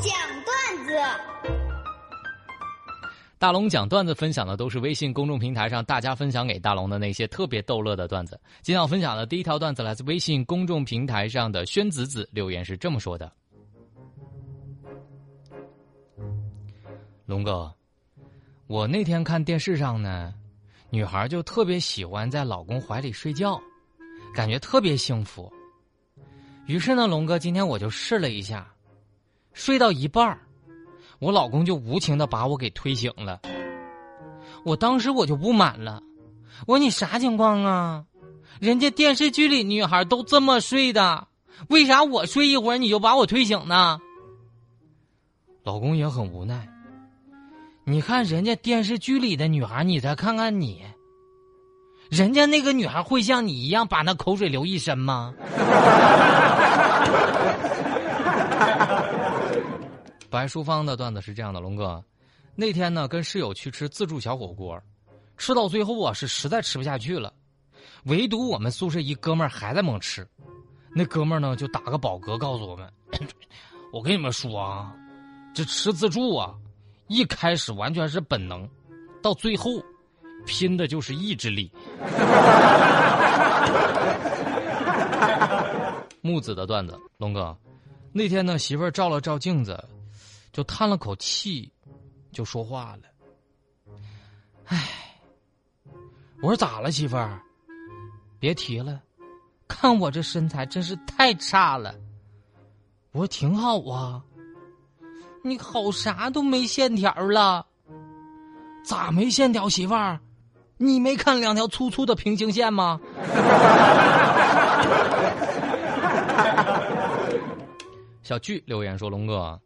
讲段子。大龙讲段子分享的都是微信公众平台上大家分享给大龙的那些特别逗乐的段子。今天要分享的第一条段子来自微信公众平台上的宣子子留言是这么说的：“龙哥，我那天看电视上呢，女孩就特别喜欢在老公怀里睡觉，感觉特别幸福。于是呢，龙哥今天我就试了一下，睡到一半。”我老公就无情的把我给推醒了，我当时我就不满了，我说你啥情况啊？人家电视剧里女孩都这么睡的，为啥我睡一会儿你就把我推醒呢？老公也很无奈，你看人家电视剧里的女孩，你再看看你，人家那个女孩会像你一样把那口水流一身吗？白淑芳的段子是这样的，龙哥，那天呢跟室友去吃自助小火锅，吃到最后啊是实在吃不下去了，唯独我们宿舍一哥们儿还在猛吃，那哥们儿呢就打个饱嗝告诉我们，我跟你们说啊，这吃自助啊，一开始完全是本能，到最后拼的就是意志力。木子的段子，龙哥，那天呢媳妇儿照了照镜子。就叹了口气，就说话了。唉，我说咋了，媳妇儿？别提了，看我这身材真是太差了。我说挺好啊，你好啥都没线条了，咋没线条？媳妇儿，你没看两条粗粗的平行线吗？小巨留言说：“龙哥。”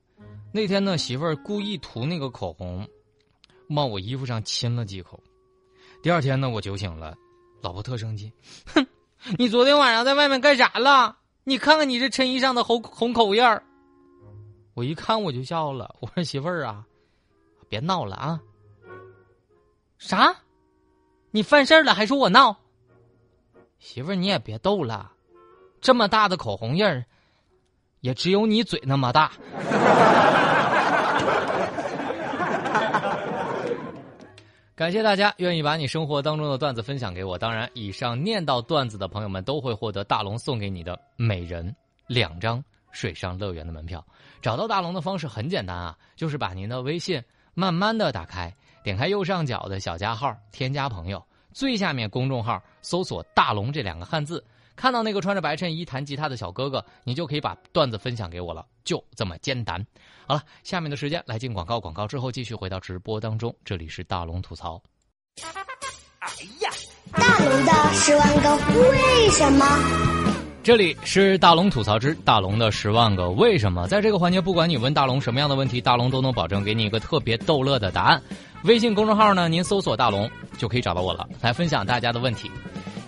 那天呢，媳妇儿故意涂那个口红，往我衣服上亲了几口。第二天呢，我酒醒了，老婆特生气，哼，你昨天晚上在外面干啥了？你看看你这衬衣上的红红口印儿。我一看我就笑了，我说媳妇儿啊，别闹了啊。啥？你犯事儿了还说我闹？媳妇儿你也别逗了，这么大的口红印儿。也只有你嘴那么大。感谢大家愿意把你生活当中的段子分享给我。当然，以上念到段子的朋友们都会获得大龙送给你的每人两张水上乐园的门票。找到大龙的方式很简单啊，就是把您的微信慢慢的打开，点开右上角的小加号，添加朋友，最下面公众号搜索“大龙”这两个汉字。看到那个穿着白衬衣弹吉他的小哥哥，你就可以把段子分享给我了，就这么简单。好了，下面的时间来进广告，广告之后继续回到直播当中。这里是大龙吐槽。哎呀，大龙的十万个为什么？这里是大龙吐槽之大龙的十万个为什么。在这个环节，不管你问大龙什么样的问题，大龙都能保证给你一个特别逗乐的答案。微信公众号呢，您搜索“大龙”就可以找到我了，来分享大家的问题。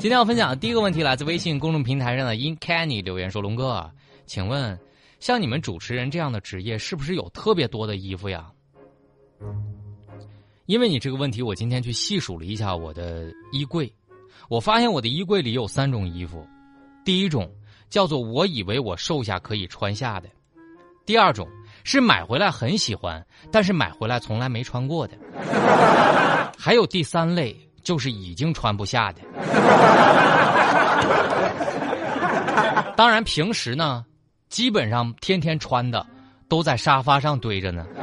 今天要分享的第一个问题来自微信公众平台上的 In Canny 留言说：“龙哥，请问，像你们主持人这样的职业，是不是有特别多的衣服呀？”因为你这个问题，我今天去细数了一下我的衣柜，我发现我的衣柜里有三种衣服，第一种叫做我以为我瘦下可以穿下的，第二种是买回来很喜欢，但是买回来从来没穿过的，还有第三类。就是已经穿不下的。当然，平时呢，基本上天天穿的都在沙发上堆着呢。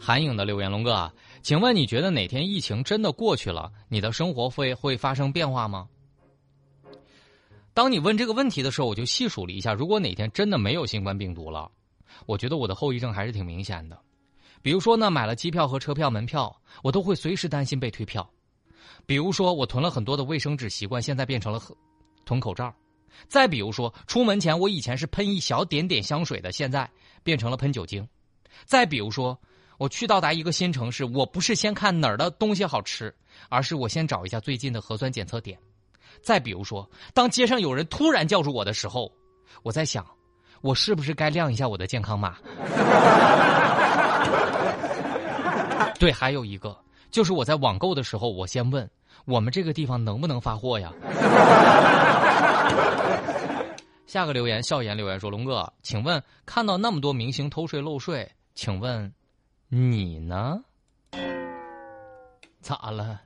韩影的留言，龙哥啊，请问你觉得哪天疫情真的过去了，你的生活会会发生变化吗？当你问这个问题的时候，我就细数了一下，如果哪天真的没有新冠病毒了，我觉得我的后遗症还是挺明显的。比如说呢，买了机票和车票、门票，我都会随时担心被退票。比如说，我囤了很多的卫生纸，习惯现在变成了囤口罩。再比如说，出门前我以前是喷一小点点香水的，现在变成了喷酒精。再比如说，我去到达一个新城市，我不是先看哪儿的东西好吃，而是我先找一下最近的核酸检测点。再比如说，当街上有人突然叫住我的时候，我在想，我是不是该亮一下我的健康码？对，还有一个就是我在网购的时候，我先问我们这个地方能不能发货呀？下个留言，笑言留言说：“龙哥，请问看到那么多明星偷税漏税，请问你呢？咋了？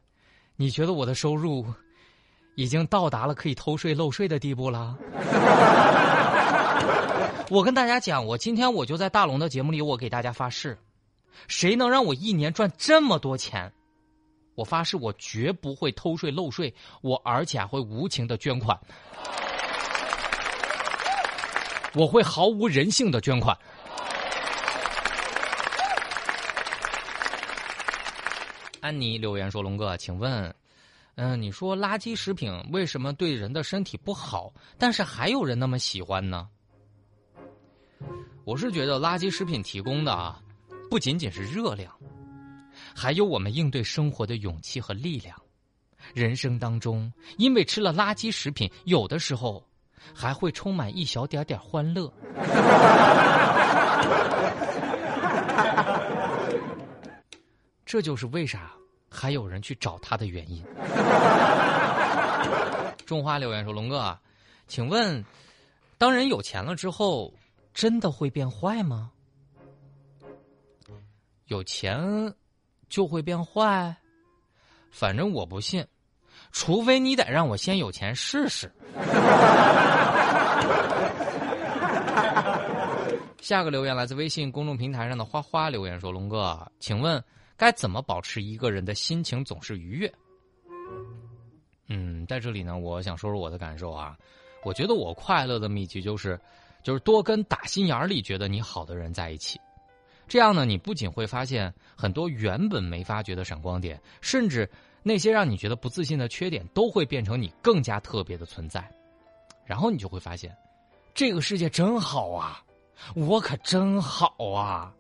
你觉得我的收入已经到达了可以偷税漏税的地步了？” 我跟大家讲，我今天我就在大龙的节目里，我给大家发誓，谁能让我一年赚这么多钱？我发誓，我绝不会偷税漏税，我而且还会无情的捐款，我会毫无人性的捐款。安妮留言说：“龙哥，请问，嗯，你说垃圾食品为什么对人的身体不好，但是还有人那么喜欢呢？”我是觉得垃圾食品提供的啊，不仅仅是热量。还有我们应对生活的勇气和力量。人生当中，因为吃了垃圾食品，有的时候还会充满一小点点欢乐。这就是为啥还有人去找他的原因。种花留言说：“龙哥，请问，当人有钱了之后，真的会变坏吗？有钱？”就会变坏，反正我不信，除非你得让我先有钱试试。下个留言来自微信公众平台上的花花留言说：“龙哥，请问该怎么保持一个人的心情总是愉悦？”嗯，在这里呢，我想说说我的感受啊。我觉得我快乐的秘籍就是，就是多跟打心眼里觉得你好的人在一起。这样呢，你不仅会发现很多原本没发觉的闪光点，甚至那些让你觉得不自信的缺点，都会变成你更加特别的存在。然后你就会发现，这个世界真好啊，我可真好啊。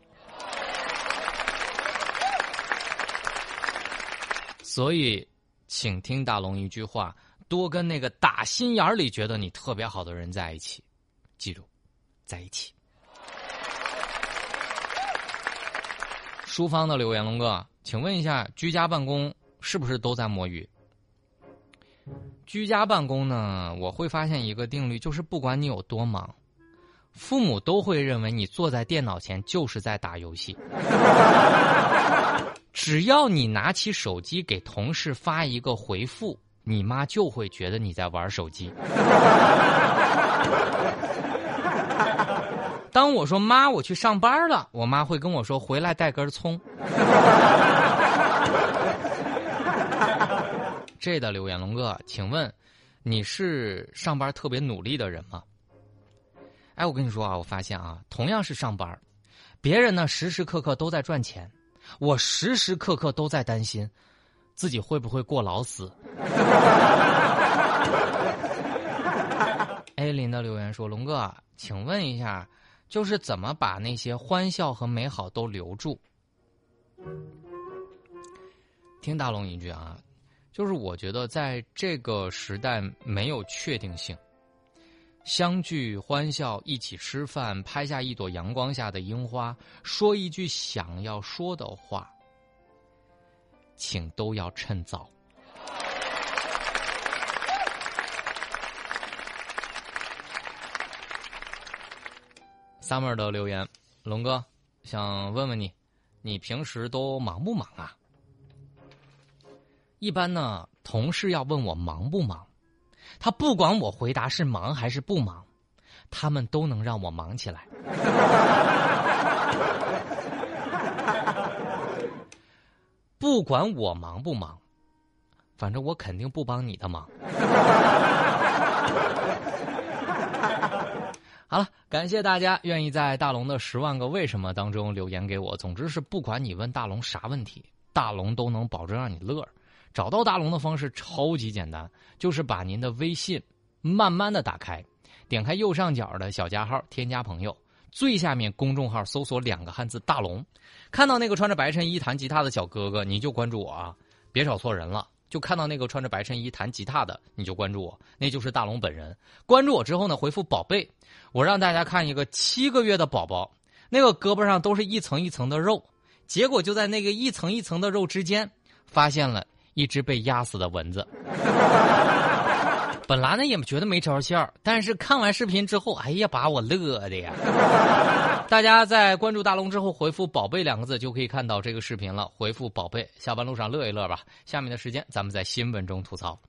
所以，请听大龙一句话：多跟那个打心眼里觉得你特别好的人在一起。记住，在一起。书方的留言，龙哥，请问一下，居家办公是不是都在摸鱼？居家办公呢，我会发现一个定律，就是不管你有多忙，父母都会认为你坐在电脑前就是在打游戏。只要你拿起手机给同事发一个回复，你妈就会觉得你在玩手机。当我说妈，我去上班了，我妈会跟我说回来带根葱。这的留言，龙哥，请问你是上班特别努力的人吗？哎，我跟你说啊，我发现啊，同样是上班，别人呢时时刻刻都在赚钱，我时时刻刻都在担心自己会不会过劳死。A 林的留言说：“龙哥，请问一下。”就是怎么把那些欢笑和美好都留住？听大龙一句啊，就是我觉得在这个时代没有确定性，相聚欢笑，一起吃饭，拍下一朵阳光下的樱花，说一句想要说的话，请都要趁早。Summer 的留言，龙哥想问问你，你平时都忙不忙啊？一般呢，同事要问我忙不忙，他不管我回答是忙还是不忙，他们都能让我忙起来。不管我忙不忙，反正我肯定不帮你的忙。好了，感谢大家愿意在大龙的十万个为什么当中留言给我。总之是，不管你问大龙啥问题，大龙都能保证让你乐。找到大龙的方式超级简单，就是把您的微信慢慢的打开，点开右上角的小加号，添加朋友，最下面公众号搜索两个汉字“大龙”，看到那个穿着白衬衣弹吉他的小哥哥，你就关注我啊，别找错人了。就看到那个穿着白衬衣弹吉他的，你就关注我，那就是大龙本人。关注我之后呢，回复“宝贝”，我让大家看一个七个月的宝宝，那个胳膊上都是一层一层的肉，结果就在那个一层一层的肉之间，发现了一只被压死的蚊子。本来呢也觉得没着线儿，但是看完视频之后，哎呀，把我乐的呀！大家在关注大龙之后回复“宝贝”两个字，就可以看到这个视频了。回复“宝贝”，下班路上乐一乐吧。下面的时间，咱们在新闻中吐槽。